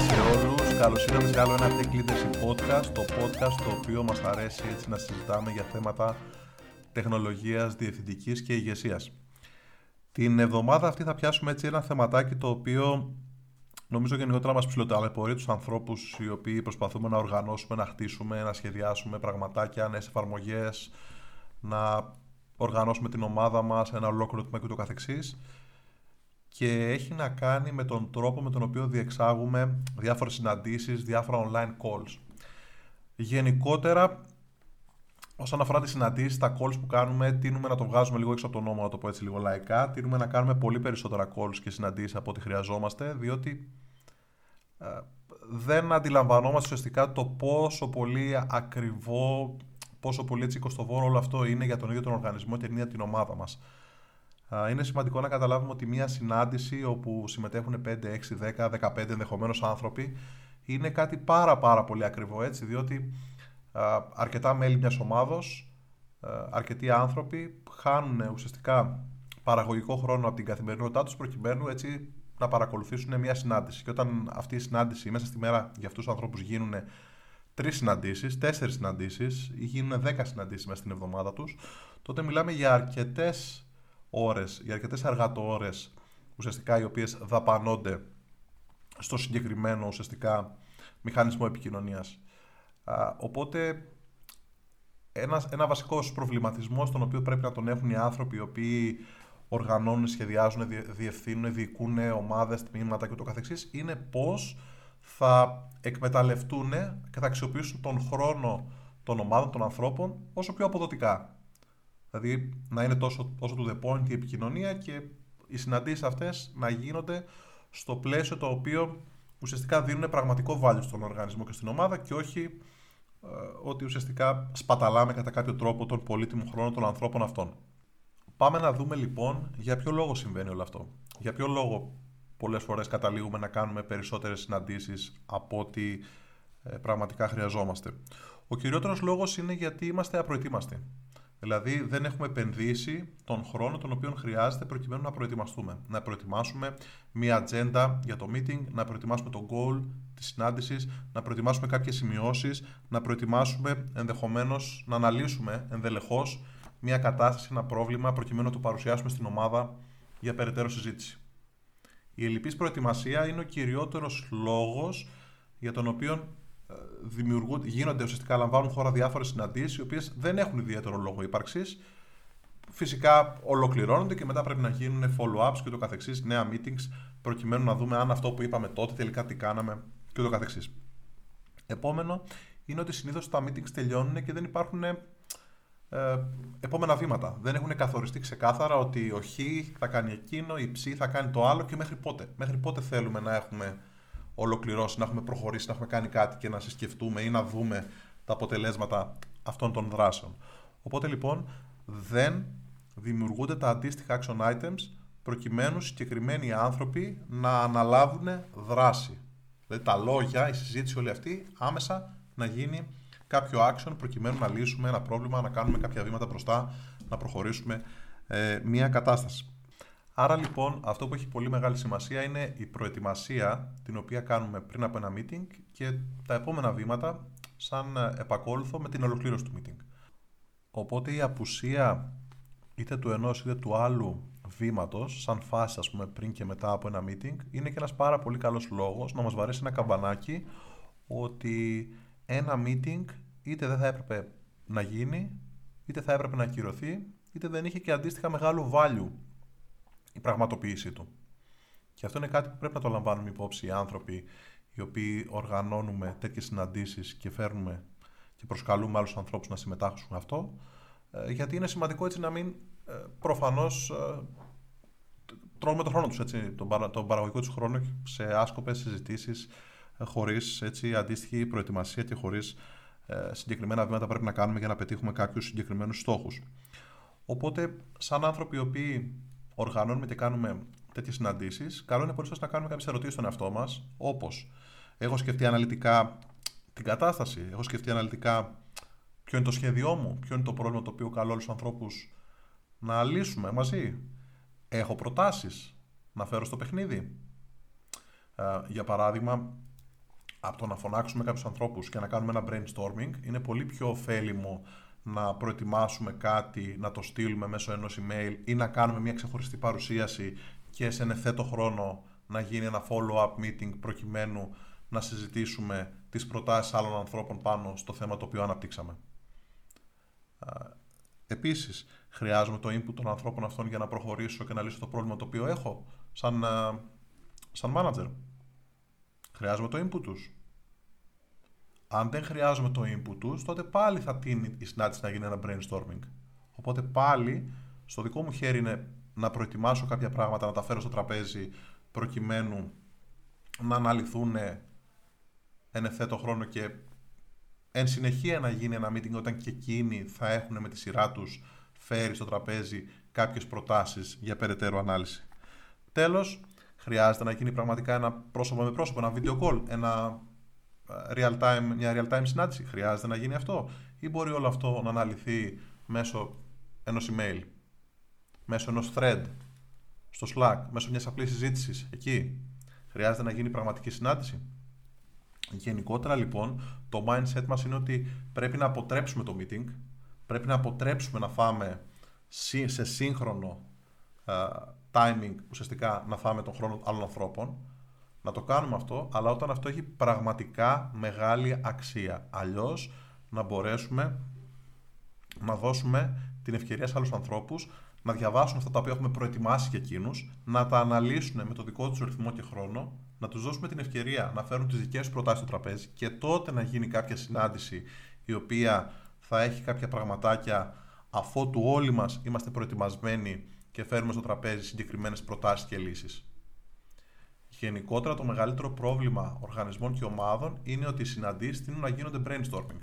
σε όλους. Καλώς ήρθατε σε άλλο ένα Tech Leadership Podcast, το podcast το οποίο μας αρέσει έτσι να συζητάμε για θέματα τεχνολογίας, διευθυντικής και ηγεσίας. Την εβδομάδα αυτή θα πιάσουμε έτσι ένα θεματάκι το οποίο νομίζω γενικότερα μας ψηλοταλαιπωρεί τους ανθρώπους οι οποίοι προσπαθούμε να οργανώσουμε, να χτίσουμε, να σχεδιάσουμε πραγματάκια, νέες εφαρμογές, να οργανώσουμε την ομάδα μας, ένα ολόκληρο τμήμα και το καθεξής και έχει να κάνει με τον τρόπο με τον οποίο διεξάγουμε διάφορες συναντήσεις, διάφορα online calls. Γενικότερα, όσον αφορά τις συναντήσεις, τα calls που κάνουμε, τίνουμε να το βγάζουμε λίγο έξω από τον νόμο, να το πω έτσι λίγο λαϊκά, τίνουμε να κάνουμε πολύ περισσότερα calls και συναντήσεις από ό,τι χρειαζόμαστε, διότι ε, δεν αντιλαμβανόμαστε ουσιαστικά το πόσο πολύ ακριβό, πόσο πολύ έτσι κοστοβόρο όλο αυτό είναι για τον ίδιο τον οργανισμό και την ίδια την ομάδα μας είναι σημαντικό να καταλάβουμε ότι μια συνάντηση όπου συμμετέχουν 5, 6, 10, 15 ενδεχομένως άνθρωποι είναι κάτι πάρα πάρα πολύ ακριβό έτσι, διότι αρκετά μέλη μιας ομάδος, αρκετοί άνθρωποι χάνουν ουσιαστικά παραγωγικό χρόνο από την καθημερινότητά τους προκειμένου έτσι να παρακολουθήσουν μια συνάντηση. Και όταν αυτή η συνάντηση μέσα στη μέρα για αυτούς τους ανθρώπους γίνουν τρεις συναντήσεις, τέσσερις συναντήσεις ή γίνουν δέκα συναντήσεις μέσα στην εβδομάδα τους, τότε μιλάμε για αρκετές ώρες, για αρκετές εργατόρες ουσιαστικά οι οποίες δαπανώνται στο συγκεκριμένο ουσιαστικά μηχανισμό επικοινωνίας. οπότε ένας, ένα βασικός προβληματισμός τον οποίο πρέπει να τον έχουν οι άνθρωποι οι οποίοι οργανώνουν, σχεδιάζουν, διευθύνουν, διοικούν ομάδες, τμήματα και το καθεξής είναι πώς θα εκμεταλλευτούν και θα αξιοποιήσουν τον χρόνο των ομάδων, των ανθρώπων όσο πιο αποδοτικά. Δηλαδή να είναι τόσο, τόσο to the point η επικοινωνία και οι συναντήσεις αυτές να γίνονται στο πλαίσιο το οποίο ουσιαστικά δίνουν πραγματικό value στον οργανισμό και στην ομάδα και όχι ε, ότι ουσιαστικά σπαταλάμε κατά κάποιο τρόπο τον πολύτιμο χρόνο των ανθρώπων αυτών. Πάμε να δούμε λοιπόν για ποιο λόγο συμβαίνει όλο αυτό. Για ποιο λόγο πολλές φορές καταλήγουμε να κάνουμε περισσότερες συναντήσεις από ό,τι ε, πραγματικά χρειαζόμαστε. Ο κυριότερος λόγος είναι γιατί είμαστε απροετοίμαστοι. Δηλαδή δεν έχουμε επενδύσει τον χρόνο τον οποίο χρειάζεται προκειμένου να προετοιμαστούμε. Να προετοιμάσουμε μία ατζέντα για το meeting, να προετοιμάσουμε το goal της συνάντησης, να προετοιμάσουμε κάποιες σημειώσεις, να προετοιμάσουμε ενδεχομένως να αναλύσουμε ενδελεχώς μία κατάσταση, ένα πρόβλημα προκειμένου να το παρουσιάσουμε στην ομάδα για περαιτέρω συζήτηση. Η ελληπής προετοιμασία είναι ο κυριότερος λόγος για τον οποίο δημιουργούνται, γίνονται ουσιαστικά, λαμβάνουν χώρα διάφορες συναντήσεις, οι οποίες δεν έχουν ιδιαίτερο λόγο ύπαρξης. Φυσικά ολοκληρώνονται και μετά πρέπει να γίνουν follow-ups και το καθεξής, νέα meetings, προκειμένου να δούμε αν αυτό που είπαμε τότε τελικά τι κάναμε και το καθεξής. Επόμενο είναι ότι συνήθως τα meetings τελειώνουν και δεν υπάρχουν ε, επόμενα βήματα. Δεν έχουν καθοριστεί ξεκάθαρα ότι ο Χ θα κάνει εκείνο, η Ψ θα κάνει το άλλο και μέχρι πότε. Μέχρι πότε θέλουμε να έχουμε ολοκληρώσει, να έχουμε προχωρήσει, να έχουμε κάνει κάτι και να συσκεφτούμε ή να δούμε τα αποτελέσματα αυτών των δράσεων. Οπότε λοιπόν δεν δημιουργούνται τα αντίστοιχα action items προκειμένου συγκεκριμένοι άνθρωποι να αναλάβουν δράση. Δηλαδή τα λόγια, η συζήτηση όλη αυτή άμεσα να γίνει κάποιο action προκειμένου να λύσουμε ένα πρόβλημα, να κάνουμε κάποια βήματα μπροστά, να προχωρήσουμε ε, μια κατάσταση. Άρα λοιπόν αυτό που έχει πολύ μεγάλη σημασία είναι η προετοιμασία την οποία κάνουμε πριν από ένα meeting και τα επόμενα βήματα σαν επακόλουθο με την ολοκλήρωση του meeting. Οπότε η απουσία είτε του ενός είτε του άλλου βήματος, σαν φάση ας πούμε πριν και μετά από ένα meeting, είναι και ένας πάρα πολύ καλός λόγος να μας βαρέσει ένα καμπανάκι ότι ένα meeting είτε δεν θα έπρεπε να γίνει, είτε θα έπρεπε να ακυρωθεί, είτε δεν είχε και αντίστοιχα μεγάλο value η πραγματοποίησή του. Και αυτό είναι κάτι που πρέπει να το λαμβάνουμε υπόψη οι άνθρωποι οι οποίοι οργανώνουμε τέτοιες συναντήσεις και φέρνουμε και προσκαλούμε άλλους ανθρώπους να συμμετάσχουν αυτό, ε, γιατί είναι σημαντικό έτσι να μην ε, προφανώς ε, τρώμε τον χρόνο τους, έτσι, τον, τον παραγωγικό τους χρόνο σε άσκοπες συζητήσεις χωρίς έτσι, αντίστοιχη προετοιμασία και χωρίς συγκεκριμένα βήματα πρέπει να κάνουμε για να πετύχουμε κάποιους συγκεκριμένους στόχους. Οπότε, σαν άνθρωποι οι οποίοι οργανώνουμε και κάνουμε τέτοιες συναντήσεις, καλό είναι πολύ να κάνουμε κάποιες ερωτήσεις στον εαυτό μας, όπως έχω σκεφτεί αναλυτικά την κατάσταση, έχω σκεφτεί αναλυτικά ποιο είναι το σχέδιό μου, ποιο είναι το πρόβλημα το οποίο καλώ όλους τους ανθρώπους να λύσουμε μαζί. Έχω προτάσεις να φέρω στο παιχνίδι. Ε, για παράδειγμα, από το να φωνάξουμε κάποιους ανθρώπους και να κάνουμε ένα brainstorming είναι πολύ πιο ωφέλιμο να προετοιμάσουμε κάτι, να το στείλουμε μέσω ενός email ή να κάνουμε μια ξεχωριστή παρουσίαση και σε ενεθέτω χρόνο να γίνει ένα follow-up meeting προκειμένου να συζητήσουμε τις προτάσεις άλλων ανθρώπων πάνω στο θέμα το οποίο αναπτύξαμε. Επίσης, χρειάζομαι το input των ανθρώπων αυτών για να προχωρήσω και να λύσω το πρόβλημα το οποίο έχω σαν, σαν manager. Χρειάζομαι το input τους. Αν δεν χρειάζομαι το input τους, τότε πάλι θα τίνει η συνάντηση να γίνει ένα brainstorming. Οπότε πάλι στο δικό μου χέρι είναι να προετοιμάσω κάποια πράγματα, να τα φέρω στο τραπέζι προκειμένου να αναλυθούν εν ευθέτω χρόνο και εν συνεχεία να γίνει ένα meeting όταν και εκείνοι θα έχουν με τη σειρά τους φέρει στο τραπέζι κάποιες προτάσεις για περαιτέρω ανάλυση. Τέλος, χρειάζεται να γίνει πραγματικά ένα πρόσωπο με πρόσωπο, ένα video call, ένα ε, real time, μια real time συνάντηση. Χρειάζεται να γίνει αυτό ή μπορεί όλο αυτό να αναλυθεί μέσω ενός email, μέσω ενός thread, στο Slack, μέσω μιας απλής συζήτησης εκεί. Χρειάζεται να γίνει πραγματική συνάντηση. Γενικότερα λοιπόν το mindset μας είναι ότι πρέπει να αποτρέψουμε το meeting, πρέπει να αποτρέψουμε να φάμε σε σύγχρονο timing ουσιαστικά να φάμε τον χρόνο άλλων ανθρώπων, να το κάνουμε αυτό, αλλά όταν αυτό έχει πραγματικά μεγάλη αξία. Αλλιώς να μπορέσουμε να δώσουμε την ευκαιρία σε άλλους ανθρώπους να διαβάσουν αυτά τα οποία έχουμε προετοιμάσει για εκείνους, να τα αναλύσουν με το δικό τους ρυθμό και χρόνο, να τους δώσουμε την ευκαιρία να φέρουν τις δικές τους προτάσεις στο τραπέζι και τότε να γίνει κάποια συνάντηση η οποία θα έχει κάποια πραγματάκια αφότου όλοι μας είμαστε προετοιμασμένοι και φέρουμε στο τραπέζι συγκεκριμένες προτάσεις και λύσεις. Γενικότερα, το μεγαλύτερο πρόβλημα οργανισμών και ομάδων είναι ότι οι συναντήσεις τείνουν να γίνονται brainstorming.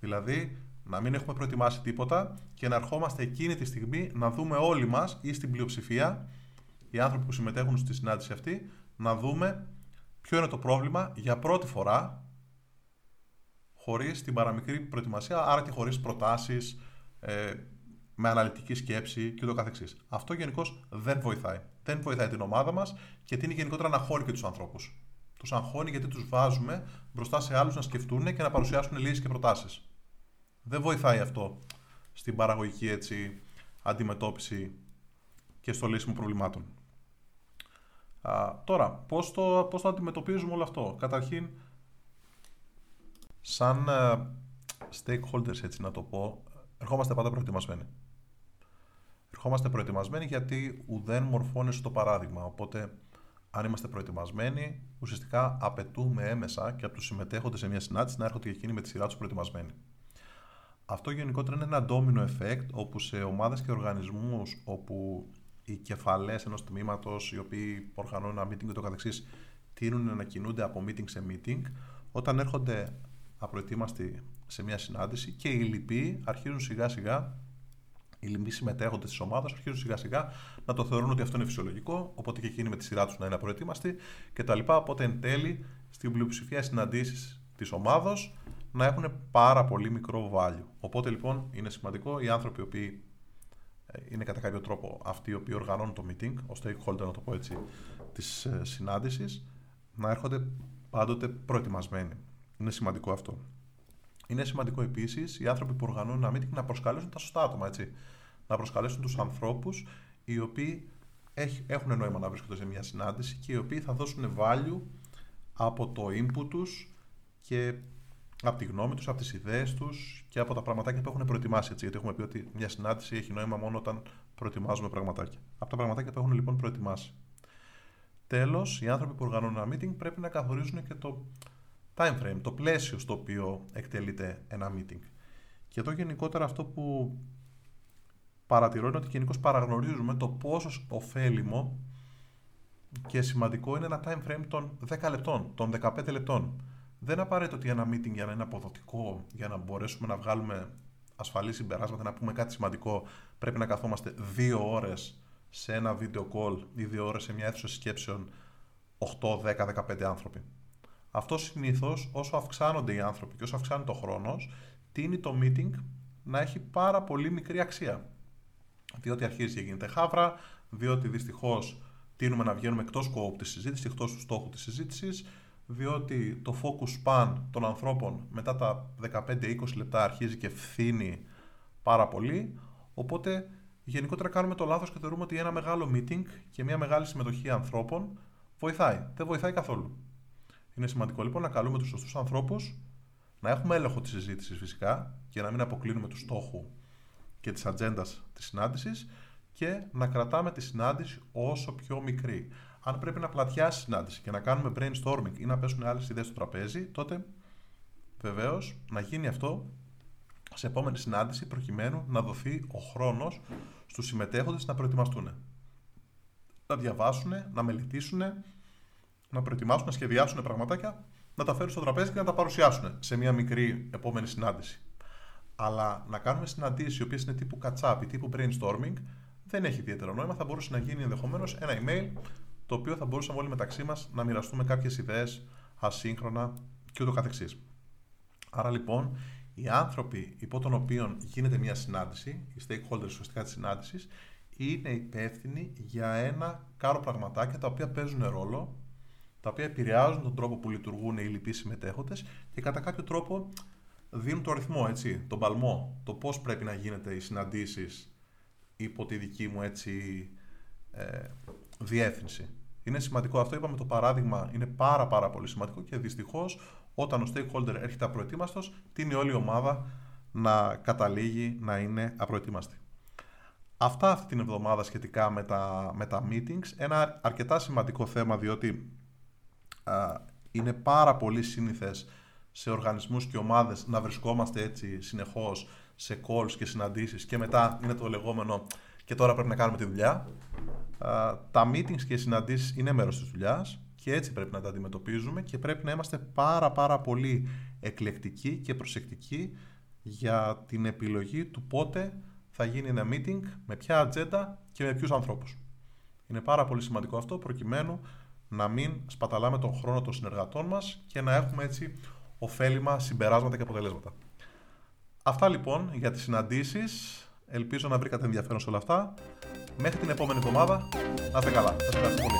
Δηλαδή, να μην έχουμε προετοιμάσει τίποτα και να ερχόμαστε εκείνη τη στιγμή να δούμε όλοι μας ή στην πλειοψηφία, οι άνθρωποι που συμμετέχουν στη συνάντηση αυτή, να δούμε ποιο είναι το πρόβλημα για πρώτη φορά χωρίς την παραμικρή προετοιμασία, άρα και χωρίς προτάσεις, ε, με αναλυτική σκέψη και ούτω καθεξής. Αυτό γενικώς δεν βοηθάει. Δεν βοηθάει την ομάδα μας και είναι γενικότερα να αγχώνει και τους ανθρώπους. Τους αγχώνει γιατί τους βάζουμε μπροστά σε άλλους να σκεφτούν και να παρουσιάσουν λύσεις και προτάσεις δεν βοηθάει αυτό στην παραγωγική έτσι, αντιμετώπιση και στο λύσιμο προβλημάτων. Α, τώρα, πώς το, πώς το αντιμετωπίζουμε όλο αυτό; Καταρχήν, σαν uh, stakeholders, έτσι να το πω, ερχόμαστε πάντα προετοιμασμένοι. Ερχόμαστε προετοιμασμένοι γιατί ουδέν μορφώνει το παράδειγμα. Οπότε, αν είμαστε προετοιμασμένοι, ουσιαστικά απαιτούμε έμεσα και από τους συμμετέχοντες σε μια συνάντηση να έρχονται και εκείνοι με τη σειρά τους προετοιμασμένοι. Αυτό γενικότερα είναι ένα domino effect όπου σε ομάδες και οργανισμούς όπου οι κεφαλές ενός τμήματος οι οποίοι οργανώνουν ένα meeting και το καθεξής τείνουν να κινούνται από meeting σε meeting όταν έρχονται απροετοίμαστοι σε μια συνάντηση και οι λοιποί αρχίζουν σιγά σιγά οι λοιποί συμμετέχοντες της ομάδας αρχίζουν σιγά σιγά να το θεωρούν ότι αυτό είναι φυσιολογικό, οπότε και εκείνοι με τη σειρά τους να είναι απροετοίμαστοι κτλ. Οπότε εν τέλει στην πλειοψηφία συναντήσεις της ομάδα να έχουν πάρα πολύ μικρό value. Οπότε λοιπόν είναι σημαντικό οι άνθρωποι οι οποίοι ε, είναι κατά κάποιο τρόπο αυτοί οι οποίοι οργανώνουν το meeting, ο stakeholder να το πω έτσι, της ε, συνάντησης, να έρχονται πάντοτε προετοιμασμένοι. Είναι σημαντικό αυτό. Είναι σημαντικό επίσης οι άνθρωποι που οργανώνουν ένα meeting να προσκαλέσουν τα σωστά άτομα. Έτσι. Να προσκαλέσουν τους ανθρώπους οι οποίοι έχουν νόημα να βρίσκονται σε μια συνάντηση και οι οποίοι θα δώσουν value από το input τους και από τη γνώμη τους, από τις ιδέες τους και από τα πραγματάκια που έχουν προετοιμάσει. Έτσι, γιατί έχουμε πει ότι μια συνάντηση έχει νόημα μόνο όταν προετοιμάζουμε πραγματάκια. Από τα πραγματάκια που έχουν λοιπόν προετοιμάσει. Τέλος, οι άνθρωποι που οργανώνουν ένα meeting πρέπει να καθορίζουν και το time frame, το πλαίσιο στο οποίο εκτελείται ένα meeting. Και εδώ γενικότερα αυτό που παρατηρώ είναι ότι γενικώς παραγνωρίζουμε το πόσο ωφέλιμο και σημαντικό είναι ένα time frame των 10 λεπτών, των 15 λεπτών. Δεν απαραίτητο ότι ένα meeting για να είναι αποδοτικό, για να μπορέσουμε να βγάλουμε ασφαλή συμπεράσματα, να πούμε κάτι σημαντικό, πρέπει να καθόμαστε δύο ώρες σε ένα video call ή δύο ώρες σε μια αίθουσα σκέψεων 8, 10, 15 άνθρωποι. Αυτό συνήθως όσο αυξάνονται οι άνθρωποι και όσο αυξάνεται ο χρόνος, τίνει το meeting να έχει πάρα πολύ μικρή αξία. Διότι αρχίζει και γίνεται χάβρα, διότι δυστυχώς τίνουμε να βγαίνουμε εκτός κόπου της συζήτησης, εκτός του στόχου της συζήτησης, διότι το focus span των ανθρώπων μετά τα 15-20 λεπτά αρχίζει και φθήνει πάρα πολύ, οπότε γενικότερα κάνουμε το λάθος και θεωρούμε ότι ένα μεγάλο meeting και μια μεγάλη συμμετοχή ανθρώπων βοηθάει. Δεν βοηθάει καθόλου. Είναι σημαντικό λοιπόν να καλούμε τους σωστούς ανθρώπους, να έχουμε έλεγχο της συζήτησης φυσικά και να μην αποκλίνουμε τους στόχους και της ατζέντας της συνάντησης και να κρατάμε τη συνάντηση όσο πιο μικρή. Αν πρέπει να πλατιάσει η συνάντηση και να κάνουμε brainstorming ή να πέσουν άλλες ιδέες στο τραπέζι, τότε βεβαίως να γίνει αυτό σε επόμενη συνάντηση προκειμένου να δοθεί ο χρόνος στους συμμετέχοντες να προετοιμαστούν. Να διαβάσουν, να μελετήσουν, να προετοιμάσουν, να σχεδιάσουν πραγματάκια, να τα φέρουν στο τραπέζι και να τα παρουσιάσουν σε μια μικρή επόμενη συνάντηση. Αλλά να κάνουμε συναντήσεις οι οποίες είναι τύπου catch-up ή τύπου brainstorming δεν έχει ιδιαίτερο νόημα. Θα μπορούσε να γίνει ενδεχομένως ένα email το οποίο θα μπορούσαμε όλοι μεταξύ μας να μοιραστούμε κάποιες ιδέες ασύγχρονα και ούτω καθεξής. Άρα λοιπόν, οι άνθρωποι υπό των οποίων γίνεται μια συνάντηση, οι stakeholders ουσιαστικά της συνάντησης, είναι υπεύθυνοι για ένα κάρο πραγματάκια τα οποία παίζουν ρόλο, τα οποία επηρεάζουν τον τρόπο που λειτουργούν οι λοιποί συμμετέχοντες και κατά κάποιο τρόπο δίνουν το ρυθμό, έτσι, τον παλμό, το πώς πρέπει να γίνεται οι συναντήσεις υπό τη δική μου έτσι, ε, διεύθυνση. Είναι σημαντικό αυτό, είπαμε το παράδειγμα είναι πάρα πάρα πολύ σημαντικό και δυστυχώς όταν ο stakeholder έρχεται απροετοίμαστος, τίνει όλη η ομάδα να καταλήγει να είναι απροετοίμαστη. Αυτά αυτή την εβδομάδα σχετικά με τα, με τα meetings. Ένα αρκετά σημαντικό θέμα διότι α, είναι πάρα πολύ σύνηθες σε οργανισμούς και ομάδες να βρισκόμαστε έτσι συνεχώς σε calls και συναντήσεις και μετά είναι το λεγόμενο και τώρα πρέπει να κάνουμε τη δουλειά. Τα meetings και οι συναντήσεις είναι μέρος της δουλειάς και έτσι πρέπει να τα αντιμετωπίζουμε και πρέπει να είμαστε πάρα πάρα πολύ εκλεκτικοί και προσεκτικοί για την επιλογή του πότε θα γίνει ένα meeting, με ποια ατζέντα και με ποιους ανθρώπους. Είναι πάρα πολύ σημαντικό αυτό προκειμένου να μην σπαταλάμε τον χρόνο των συνεργατών μας και να έχουμε έτσι ωφέλιμα συμπεράσματα και αποτελέσματα. Αυτά λοιπόν για τις συναντήσεις. Ελπίζω να βρήκατε ενδιαφέρον σε όλα αυτά. Μέχρι την επόμενη εβδομάδα, να είστε καλά. Σας ευχαριστώ πολύ.